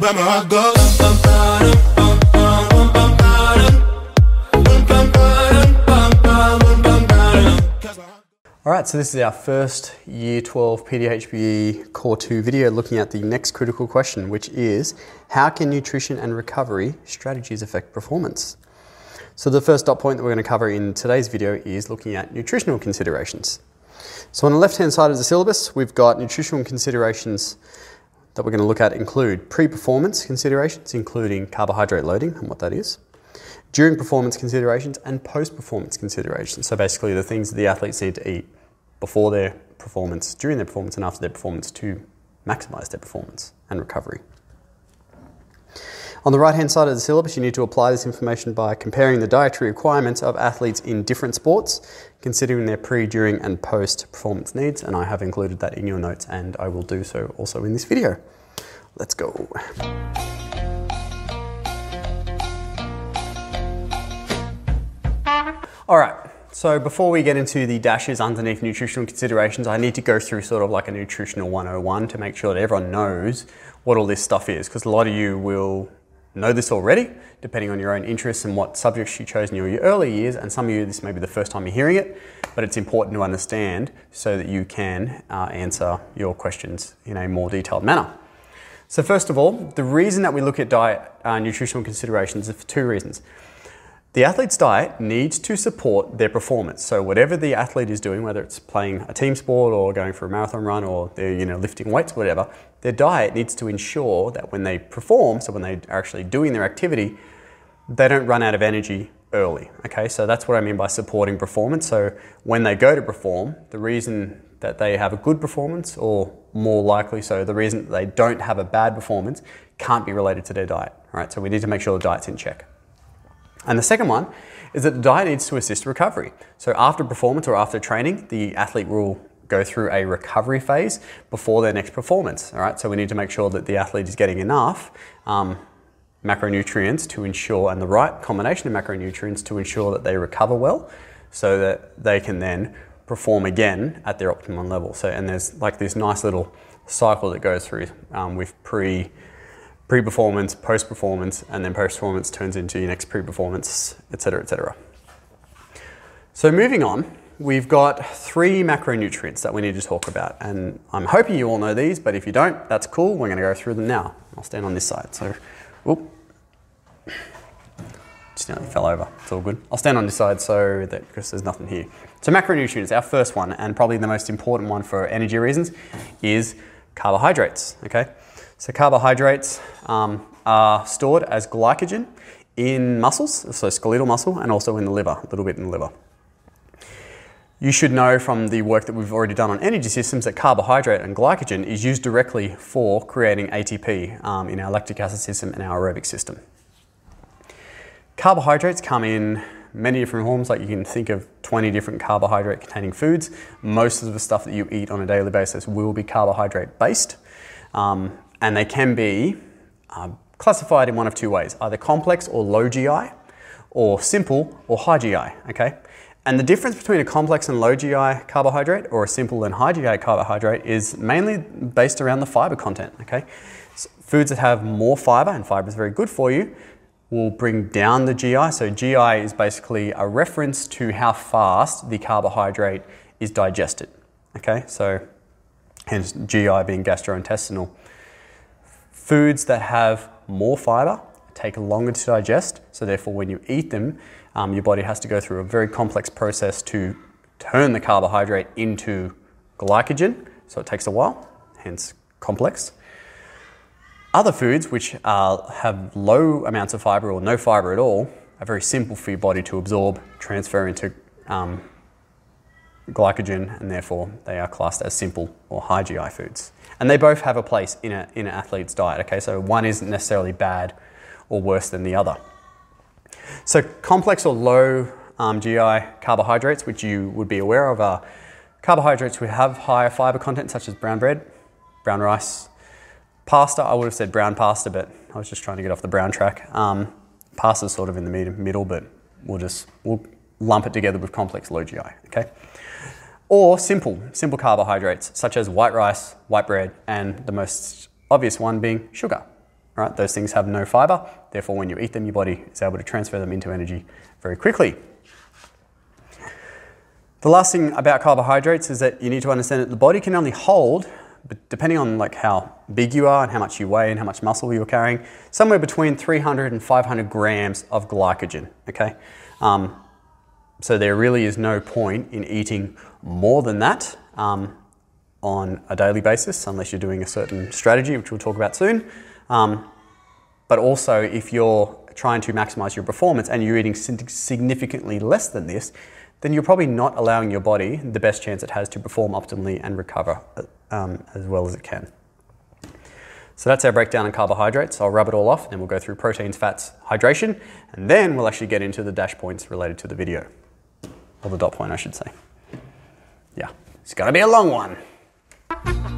where my heart goes. All right, so this is our first Year 12 PDHPE Core 2 video looking at the next critical question, which is how can nutrition and recovery strategies affect performance? So the first dot point that we're going to cover in today's video is looking at nutritional considerations. So on the left-hand side of the syllabus, we've got nutritional considerations that we're going to look at include pre-performance considerations, including carbohydrate loading and what that is, during performance considerations, and post-performance considerations. So basically the things that the athletes need to eat before their performance, during their performance, and after their performance to maximize their performance and recovery. On the right hand side of the syllabus, you need to apply this information by comparing the dietary requirements of athletes in different sports, considering their pre, during, and post performance needs. And I have included that in your notes, and I will do so also in this video. Let's go. All right. So before we get into the dashes underneath nutritional considerations, I need to go through sort of like a nutritional 101 to make sure that everyone knows what all this stuff is because a lot of you will know this already depending on your own interests and what subjects you chose in your early years and some of you this may be the first time you're hearing it but it's important to understand so that you can uh, answer your questions in a more detailed manner so first of all the reason that we look at diet uh, nutritional considerations is for two reasons the athlete's diet needs to support their performance. So whatever the athlete is doing, whether it's playing a team sport or going for a marathon run or they're you know lifting weights, whatever, their diet needs to ensure that when they perform, so when they are actually doing their activity, they don't run out of energy early. Okay, so that's what I mean by supporting performance. So when they go to perform, the reason that they have a good performance, or more likely so, the reason that they don't have a bad performance, can't be related to their diet. All right, so we need to make sure the diet's in check. And the second one is that the diet needs to assist recovery. So after performance or after training, the athlete will go through a recovery phase before their next performance. All right, so we need to make sure that the athlete is getting enough um, macronutrients to ensure, and the right combination of macronutrients to ensure that they recover well, so that they can then perform again at their optimum level. So, and there's like this nice little cycle that goes through um, with pre pre-performance, post-performance, and then post-performance turns into your next pre-performance, etc., etc. So moving on, we've got three macronutrients that we need to talk about, and I'm hoping you all know these, but if you don't, that's cool. We're going to go through them now. I'll stand on this side. So, whoop, just nearly fell over. It's all good. I'll stand on this side so that because there's nothing here. So macronutrients, our first one, and probably the most important one for energy reasons, is carbohydrates. Okay. So carbohydrates um, are stored as glycogen in muscles, so skeletal muscle, and also in the liver, a little bit in the liver. You should know from the work that we've already done on energy systems that carbohydrate and glycogen is used directly for creating ATP um, in our lactic acid system and our aerobic system. Carbohydrates come in many different forms, like you can think of 20 different carbohydrate containing foods. Most of the stuff that you eat on a daily basis will be carbohydrate based. Um, and they can be uh, classified in one of two ways either complex or low GI, or simple or high GI. Okay? And the difference between a complex and low GI carbohydrate or a simple and high GI carbohydrate is mainly based around the fiber content. Okay? So foods that have more fiber, and fiber is very good for you, will bring down the GI. So, GI is basically a reference to how fast the carbohydrate is digested. Okay? So, hence GI being gastrointestinal. Foods that have more fiber take longer to digest, so therefore, when you eat them, um, your body has to go through a very complex process to turn the carbohydrate into glycogen, so it takes a while, hence complex. Other foods, which have low amounts of fiber or no fiber at all, are very simple for your body to absorb, transfer into um, glycogen, and therefore they are classed as simple or high GI foods. And they both have a place in, a, in an athlete's diet, okay? So one isn't necessarily bad or worse than the other. So complex or low um, GI carbohydrates, which you would be aware of, are carbohydrates which have higher fiber content, such as brown bread, brown rice, pasta. I would have said brown pasta, but I was just trying to get off the brown track. Um, pasta's sort of in the middle, but we'll just we'll lump it together with complex low GI. Okay or simple, simple carbohydrates such as white rice, white bread, and the most obvious one being sugar. Those things have no fiber. Therefore, when you eat them, your body is able to transfer them into energy very quickly. The last thing about carbohydrates is that you need to understand that the body can only hold, but depending on like how big you are and how much you weigh and how much muscle you're carrying, somewhere between 300 and 500 grams of glycogen. Okay, um, so there really is no point in eating more than that um, on a daily basis, unless you're doing a certain strategy, which we'll talk about soon. Um, but also, if you're trying to maximize your performance and you're eating significantly less than this, then you're probably not allowing your body the best chance it has to perform optimally and recover uh, um, as well as it can. So that's our breakdown on carbohydrates. I'll rub it all off, then we'll go through proteins, fats, hydration, and then we'll actually get into the dash points related to the video. Or the dot point, I should say. Yeah, it's gonna be a long one.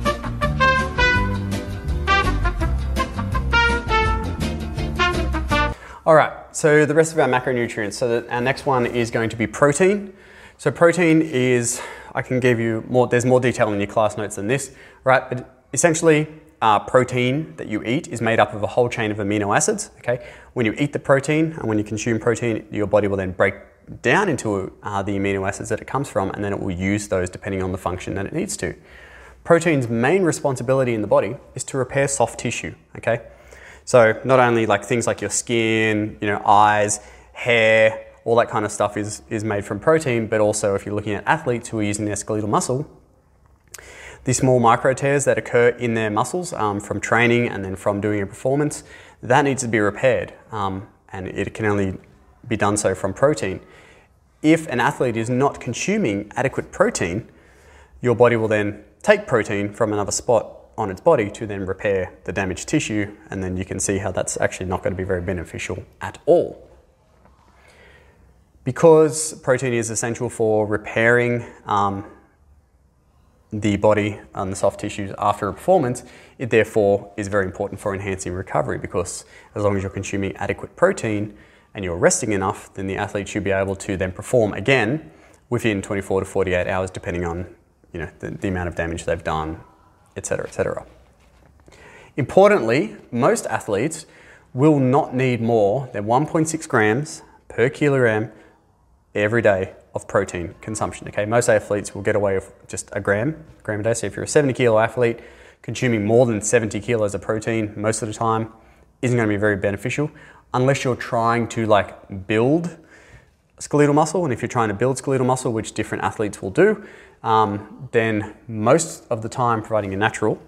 All right, so the rest of our macronutrients. So our next one is going to be protein. So protein is, I can give you more, there's more detail in your class notes than this, right? But essentially, uh, protein that you eat is made up of a whole chain of amino acids, okay? When you eat the protein and when you consume protein, your body will then break down into uh, the amino acids that it comes from and then it will use those depending on the function that it needs to. Protein's main responsibility in the body is to repair soft tissue, okay? So not only like things like your skin, you know, eyes, hair, all that kind of stuff is, is made from protein, but also if you're looking at athletes who are using their skeletal muscle, the small micro tears that occur in their muscles um, from training and then from doing a performance, that needs to be repaired. Um, and it can only be done so from protein. If an athlete is not consuming adequate protein, your body will then take protein from another spot on its body to then repair the damaged tissue, and then you can see how that's actually not going to be very beneficial at all. Because protein is essential for repairing um, the body and the soft tissues after a performance, it therefore is very important for enhancing recovery because as long as you're consuming adequate protein and you're resting enough, then the athlete should be able to then perform again within 24 to 48 hours, depending on you know, the, the amount of damage they've done, etc., etc. Importantly, most athletes will not need more than 1.6 grams per kilogram every day of protein consumption. Okay, most athletes will get away with just a gram, gram a day. So if you're a 70 kilo athlete, consuming more than 70 kilos of protein most of the time isn't going to be very beneficial unless you're trying to like build skeletal muscle. And if you're trying to build skeletal muscle, which different athletes will do, um, then most of the time, providing a natural,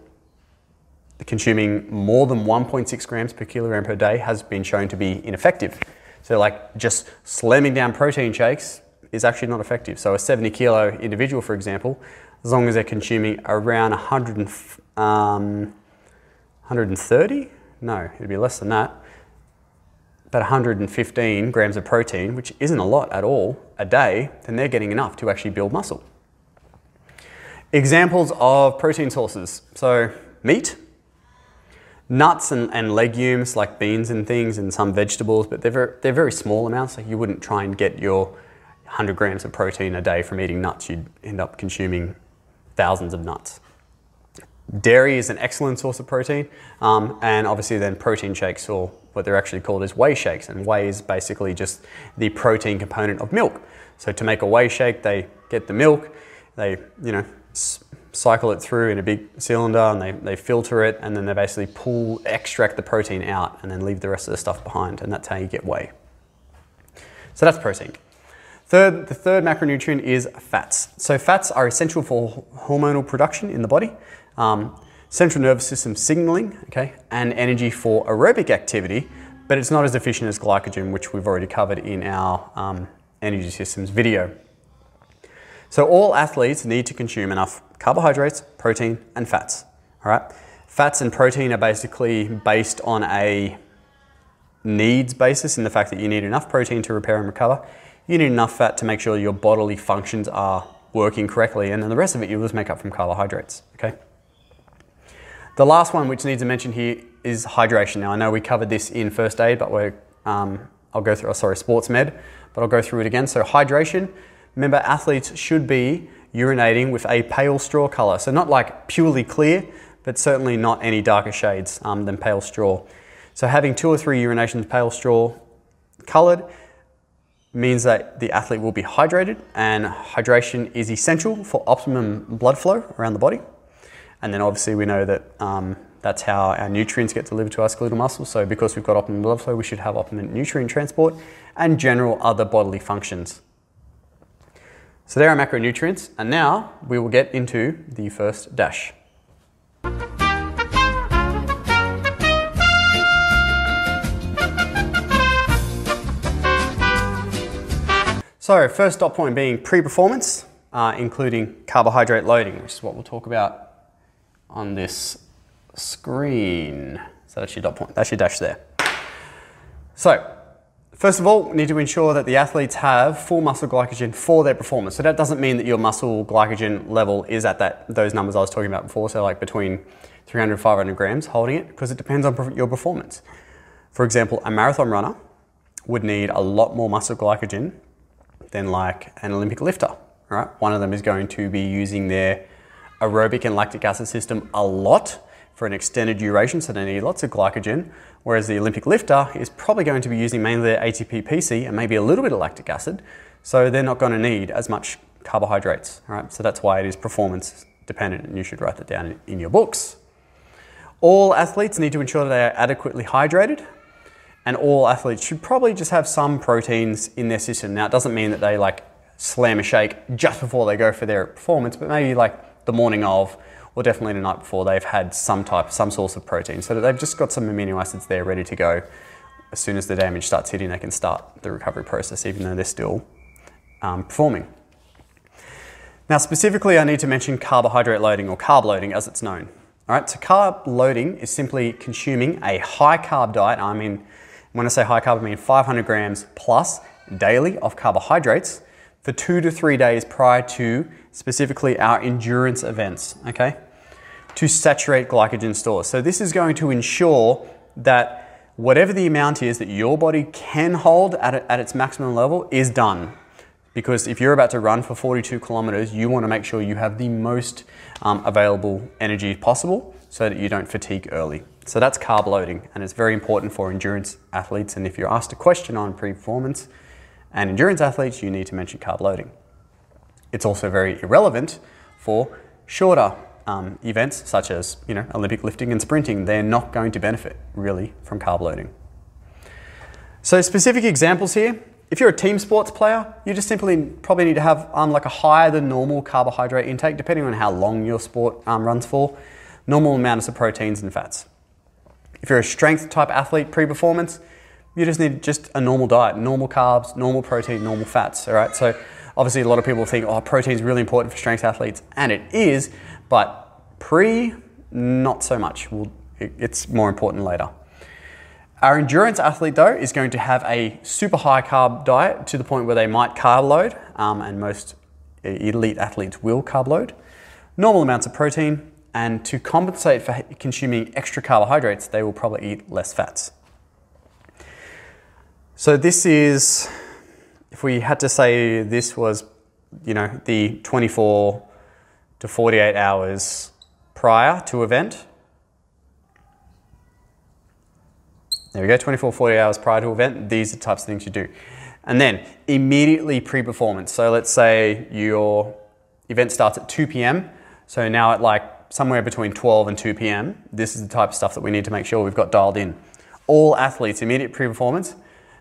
consuming more than 1.6 grams per kilogram per day has been shown to be ineffective. So, like just slamming down protein shakes is actually not effective. So, a 70 kilo individual, for example, as long as they're consuming around 100 and, um, 130, no, it'd be less than that, but 115 grams of protein, which isn't a lot at all a day, then they're getting enough to actually build muscle. Examples of protein sources. So, meat, nuts and, and legumes like beans and things, and some vegetables, but they're very, they're very small amounts. Like you wouldn't try and get your 100 grams of protein a day from eating nuts. You'd end up consuming thousands of nuts. Dairy is an excellent source of protein, um, and obviously then protein shakes, or what they're actually called is whey shakes. And whey is basically just the protein component of milk. So to make a whey shake, they get the milk, they you know cycle it through in a big cylinder, and they, they filter it, and then they basically pull extract the protein out, and then leave the rest of the stuff behind, and that's how you get whey. So that's protein. Third, the third macronutrient is fats. So fats are essential for hormonal production in the body, um, central nervous system signaling, okay, and energy for aerobic activity, but it's not as efficient as glycogen, which we've already covered in our um, energy systems video. So all athletes need to consume enough carbohydrates, protein, and fats. All right, fats and protein are basically based on a needs basis in the fact that you need enough protein to repair and recover. You need enough fat to make sure your bodily functions are working correctly, and then the rest of it you just make up from carbohydrates. Okay. The last one, which needs to mention here, is hydration. Now I know we covered this in first aid, but we're um, I'll go through. Oh, sorry, sports med, but I'll go through it again. So hydration. Remember, athletes should be urinating with a pale straw color. So not like purely clear, but certainly not any darker shades um, than pale straw. So having two or three urinations pale straw coloured means that the athlete will be hydrated, and hydration is essential for optimum blood flow around the body. And then obviously we know that um, that's how our nutrients get delivered to our skeletal muscles. So because we've got optimum blood flow, we should have optimum nutrient transport and general other bodily functions. So there are macronutrients, and now we will get into the first dash. So, first dot point being pre-performance, uh, including carbohydrate loading, which is what we'll talk about on this screen. So that's your dot point. That's your dash there. So, first of all, we need to ensure that the athletes have full muscle glycogen for their performance. So that doesn't mean that your muscle glycogen level is at that those numbers I was talking about before. So like between 300 500 grams, holding it, because it depends on your performance. For example, a marathon runner would need a lot more muscle glycogen than like an Olympic lifter. Right? One of them is going to be using their aerobic and lactic acid system a lot for an extended duration, so they need lots of glycogen. Whereas the Olympic lifter is probably going to be using mainly their ATP PC and maybe a little bit of lactic acid, so they're not going to need as much carbohydrates. Right? So that's why it is performance dependent, and you should write that down in your books. All athletes need to ensure that they are adequately hydrated, and all athletes should probably just have some proteins in their system. Now, it doesn't mean that they like slam a shake just before they go for their performance, but maybe like the morning of, or definitely the night before, they've had some type, some source of protein, so that they've just got some amino acids there ready to go. As soon as the damage starts hitting, they can start the recovery process, even though they're still um, performing. Now, specifically, I need to mention carbohydrate loading or carb loading as it's known. All right, so carb loading is simply consuming a high carb diet. I mean, when I say high carb, I mean 500 grams plus daily of carbohydrates for two to three days prior to specifically our endurance events, okay? To saturate glycogen stores. So, this is going to ensure that whatever the amount is that your body can hold at, at its maximum level is done. Because if you're about to run for 42 kilometers, you want to make sure you have the most um, available energy possible so that you don't fatigue early. So that's carb loading, and it's very important for endurance athletes. And if you're asked a question on pre performance and endurance athletes, you need to mention carb loading. It's also very irrelevant for shorter um, events such as you know Olympic lifting and sprinting. They're not going to benefit really from carb loading. So specific examples here. If you're a team sports player, you just simply probably need to have um, like a higher than normal carbohydrate intake, depending on how long your sport um, runs for. Normal amounts of proteins and fats. If you're a strength type athlete pre-performance, you just need just a normal diet, normal carbs, normal protein, normal fats. All right. So obviously, a lot of people think, oh, protein is really important for strength athletes, and it is, but pre, not so much. We'll, it's more important later. Our endurance athlete, though, is going to have a super high carb diet to the point where they might carb load, um, and most elite athletes will carb load. Normal amounts of protein, and to compensate for consuming extra carbohydrates, they will probably eat less fats. So, this is, if we had to say this was, you know, the 24 to 48 hours prior to event, There we go, 24, 48 hours prior to event, these are the types of things you do. And then immediately pre-performance. So let's say your event starts at 2 p.m. So now at like somewhere between 12 and 2 p.m., this is the type of stuff that we need to make sure we've got dialed in. All athletes, immediate pre-performance,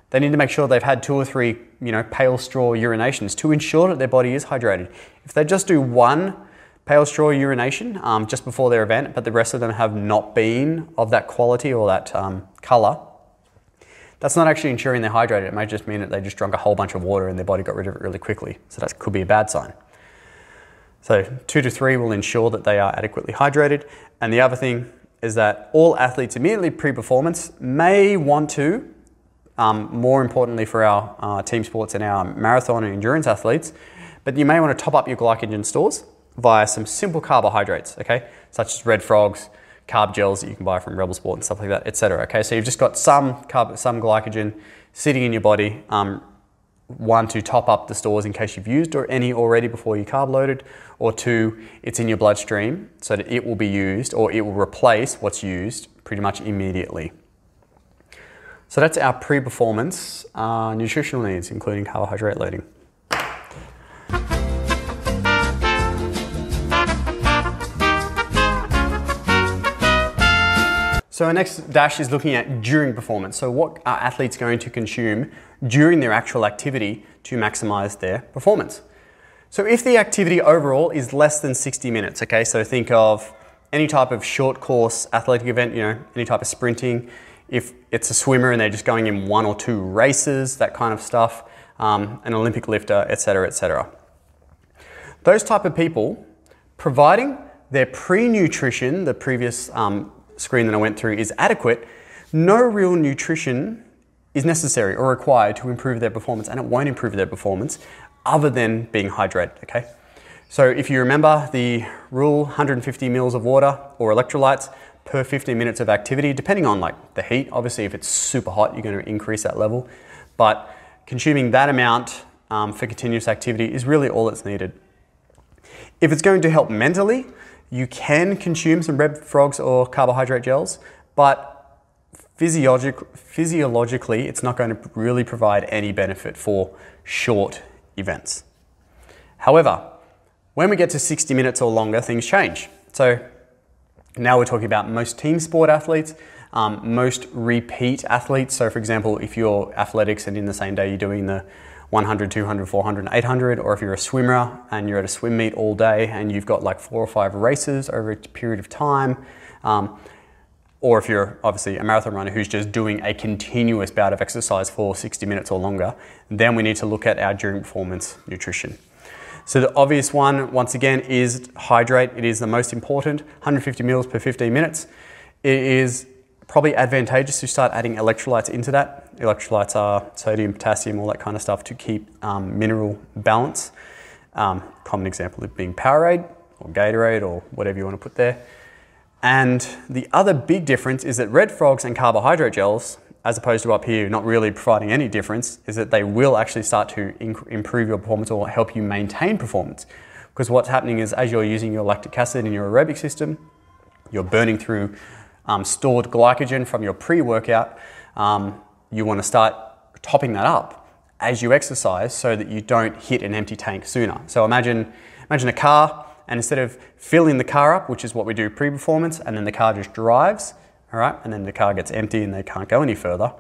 they need to make sure they've had two or three, you know, pale straw urinations to ensure that their body is hydrated. If they just do one pale straw urination um, just before their event, but the rest of them have not been of that quality or that um, color, that's not actually ensuring they're hydrated. It may just mean that they just drank a whole bunch of water and their body got rid of it really quickly. So that could be a bad sign. So two to three will ensure that they are adequately hydrated. And the other thing is that all athletes immediately pre-performance may want to, um, more importantly for our uh, team sports and our marathon and endurance athletes, but you may want to top up your glycogen stores via some simple carbohydrates, okay, such as red frogs, carb gels that you can buy from Rebel Sport and stuff like that, etc. Okay, so you've just got some carb, some glycogen sitting in your body. Um, one to top up the stores in case you've used or any already before you carb loaded, or two, it's in your bloodstream so that it will be used or it will replace what's used pretty much immediately. So that's our pre-performance uh, nutritional needs, including carbohydrate loading. So our next dash is looking at during performance. So what are athletes going to consume during their actual activity to maximize their performance? So if the activity overall is less than 60 minutes, okay, so think of any type of short course athletic event, you know, any type of sprinting, if it's a swimmer and they're just going in one or two races, that kind of stuff, um, an Olympic lifter, etc., etc. Those type of people, providing their pre-nutrition, the previous um, screen that I went through, is adequate, no real nutrition is necessary or required to improve their performance, and it won't improve their performance other than being hydrated. Okay. So if you remember the rule, 150 mils of water or electrolytes per 15 minutes of activity, depending on like the heat. Obviously, if it's super hot, you're going to increase that level, but consuming that amount um, for continuous activity is really all that's needed. If it's going to help mentally, you can consume some red frogs or carbohydrate gels, but physiologic, physiologically, it's not going to really provide any benefit for short events. However, when we get to 60 minutes or longer, things change. So now we're talking about most team sport athletes, um, most repeat athletes. So, for example, if you're athletics and in the same day you're doing the 100, 200, 400, 800, or if you're a swimmer and you're at a swim meet all day and you've got like four or five races over a period of time, um, or if you're obviously a marathon runner who's just doing a continuous bout of exercise for 60 minutes or longer, then we need to look at our during performance nutrition. So the obvious one, once again, is hydrate. It is the most important, 150 mils per 15 minutes. It is probably advantageous to start adding electrolytes into that. Electrolytes are sodium, potassium, all that kind of stuff to keep um, mineral balance. Um, common example of being Powerade or Gatorade or whatever you want to put there. And the other big difference is that red frogs and carbohydrate gels, as opposed to up here not really providing any difference, is that they will actually start to improve your performance or help you maintain performance. Because what's happening is as you're using your lactic acid in your aerobic system, you're burning through um, stored glycogen from your pre workout, um, you want to start topping that up as you exercise so that you don't hit an empty tank sooner. So imagine, imagine a car, and instead of filling the car up, which is what we do pre performance, and then the car just drives, all right, and then the car gets empty and they can't go any further.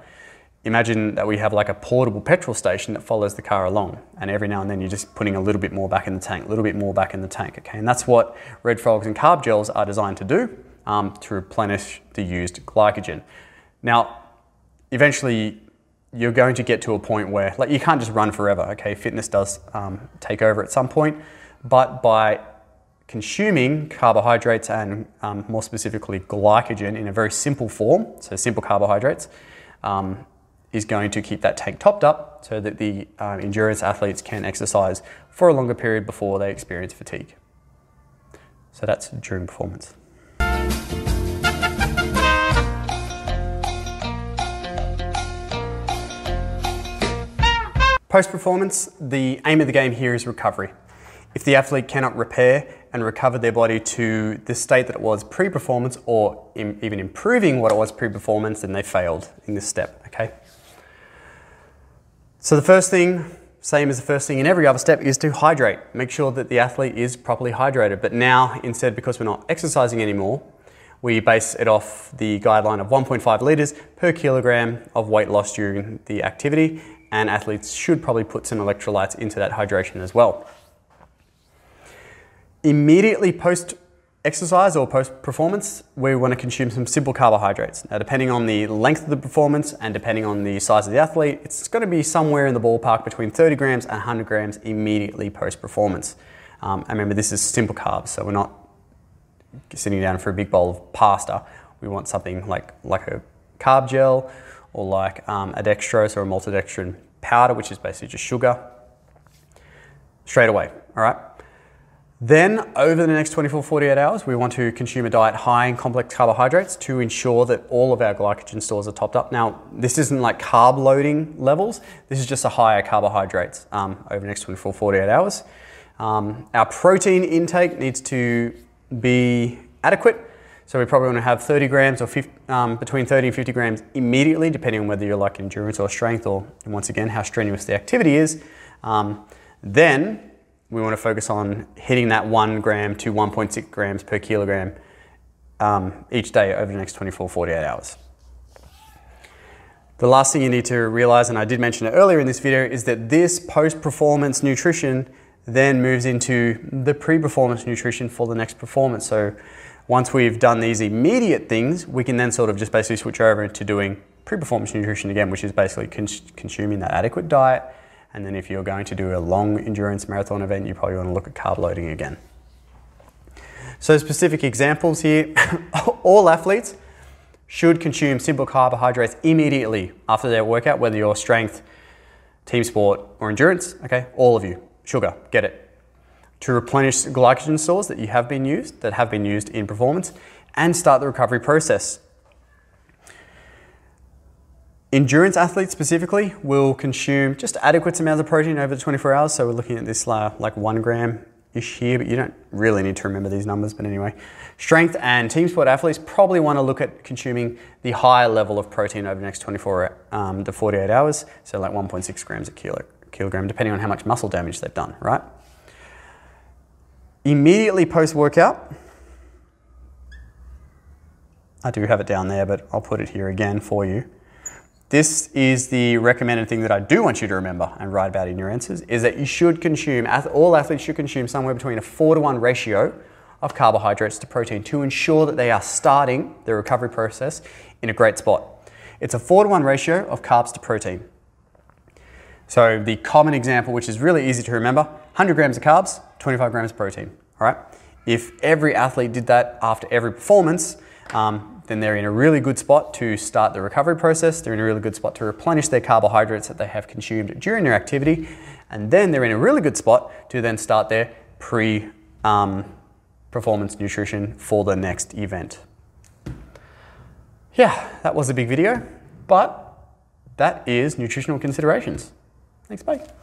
Imagine that we have like a portable petrol station that follows the car along, and every now and then you're just putting a little bit more back in the tank, a little bit more back in the tank, okay? And that's what red frogs and carb gels are designed to do um, to replenish the used glycogen. Now, eventually, you're going to get to a point where, like, you can't just run forever, okay? Fitness does um, take over at some point, but by consuming carbohydrates and um, more specifically glycogen in a very simple form, so simple carbohydrates, um, is going to keep that tank topped up so that the uh, endurance athletes can exercise for a longer period before they experience fatigue. So that's during performance. Post performance, the aim of the game here is recovery. If the athlete cannot repair and recover their body to the state that it was pre performance or in, even improving what it was pre performance, then they failed in this step, okay? So the first thing, same as the first thing in every other step, is to hydrate. Make sure that the athlete is properly hydrated. But now, instead, because we're not exercising anymore, we base it off the guideline of 1.5 litres per kilogram of weight loss during the activity, and athletes should probably put some electrolytes into that hydration as well. Immediately post exercise or post performance, we want to consume some simple carbohydrates. Now, depending on the length of the performance and depending on the size of the athlete, it's going to be somewhere in the ballpark between 30 grams and 100 grams immediately post performance. Um, and remember, this is simple carbs, so we're not sitting down for a big bowl of pasta. We want something like, like a carb gel or like um, a dextrose or a maltodextrin powder, which is basically just sugar, straight away. All right. Then, over the next 24 48 hours, we want to consume a diet high in complex carbohydrates to ensure that all of our glycogen stores are topped up. Now, this isn't like carb loading levels, this is just a higher carbohydrates um, over the next 24 48 hours. Um, our protein intake needs to be adequate. So we probably want to have 30 grams or 50, um, between 30 and 50 grams immediately, depending on whether you're like endurance or strength, or once again how strenuous the activity is. Um, then we want to focus on hitting that one gram to 1.6 grams per kilogram um, each day over the next 24, 48 hours. The last thing you need to realize, and I did mention it earlier in this video, is that this post performance nutrition then moves into the pre performance nutrition for the next performance. So once we've done these immediate things, we can then sort of just basically switch over to doing pre performance nutrition again, which is basically cons- consuming that adequate diet. And then if you're going to do a long endurance marathon event, you probably want to look at carb loading again. So, specific examples here all athletes should consume simple carbohydrates immediately after their workout, whether you're strength, team sport, or endurance. Okay, all of you, sugar, get it. To replenish glycogen stores that you have been used, that have been used in performance, and start the recovery process. Endurance athletes specifically will consume just adequate amounts of protein over the 24 hours. So we're looking at this uh, like one gram ish here, but you don't really need to remember these numbers. But anyway, strength and team sport athletes probably want to look at consuming the higher level of protein over the next 24 um, to 48 hours, so like 1.6 grams a kilo, kilogram, depending on how much muscle damage they've done, right? Immediately post workout, I do have it down there, but I'll put it here again for you. This is the recommended thing that I do want you to remember and write about in your answers is that you should consume, all athletes should consume somewhere between a four to one ratio of carbohydrates to protein to ensure that they are starting the recovery process in a great spot. It's a four to one ratio of carbs to protein. So the common example, which is really easy to remember, 100 grams of carbs, 25 grams of protein. All right. If every athlete did that after every performance, um, then they're in a really good spot to start the recovery process. They're in a really good spot to replenish their carbohydrates that they have consumed during their activity. And then they're in a really good spot to then start their pre um, performance nutrition for the next event. Yeah, that was a big video, but that is nutritional considerations. Thanks, bye.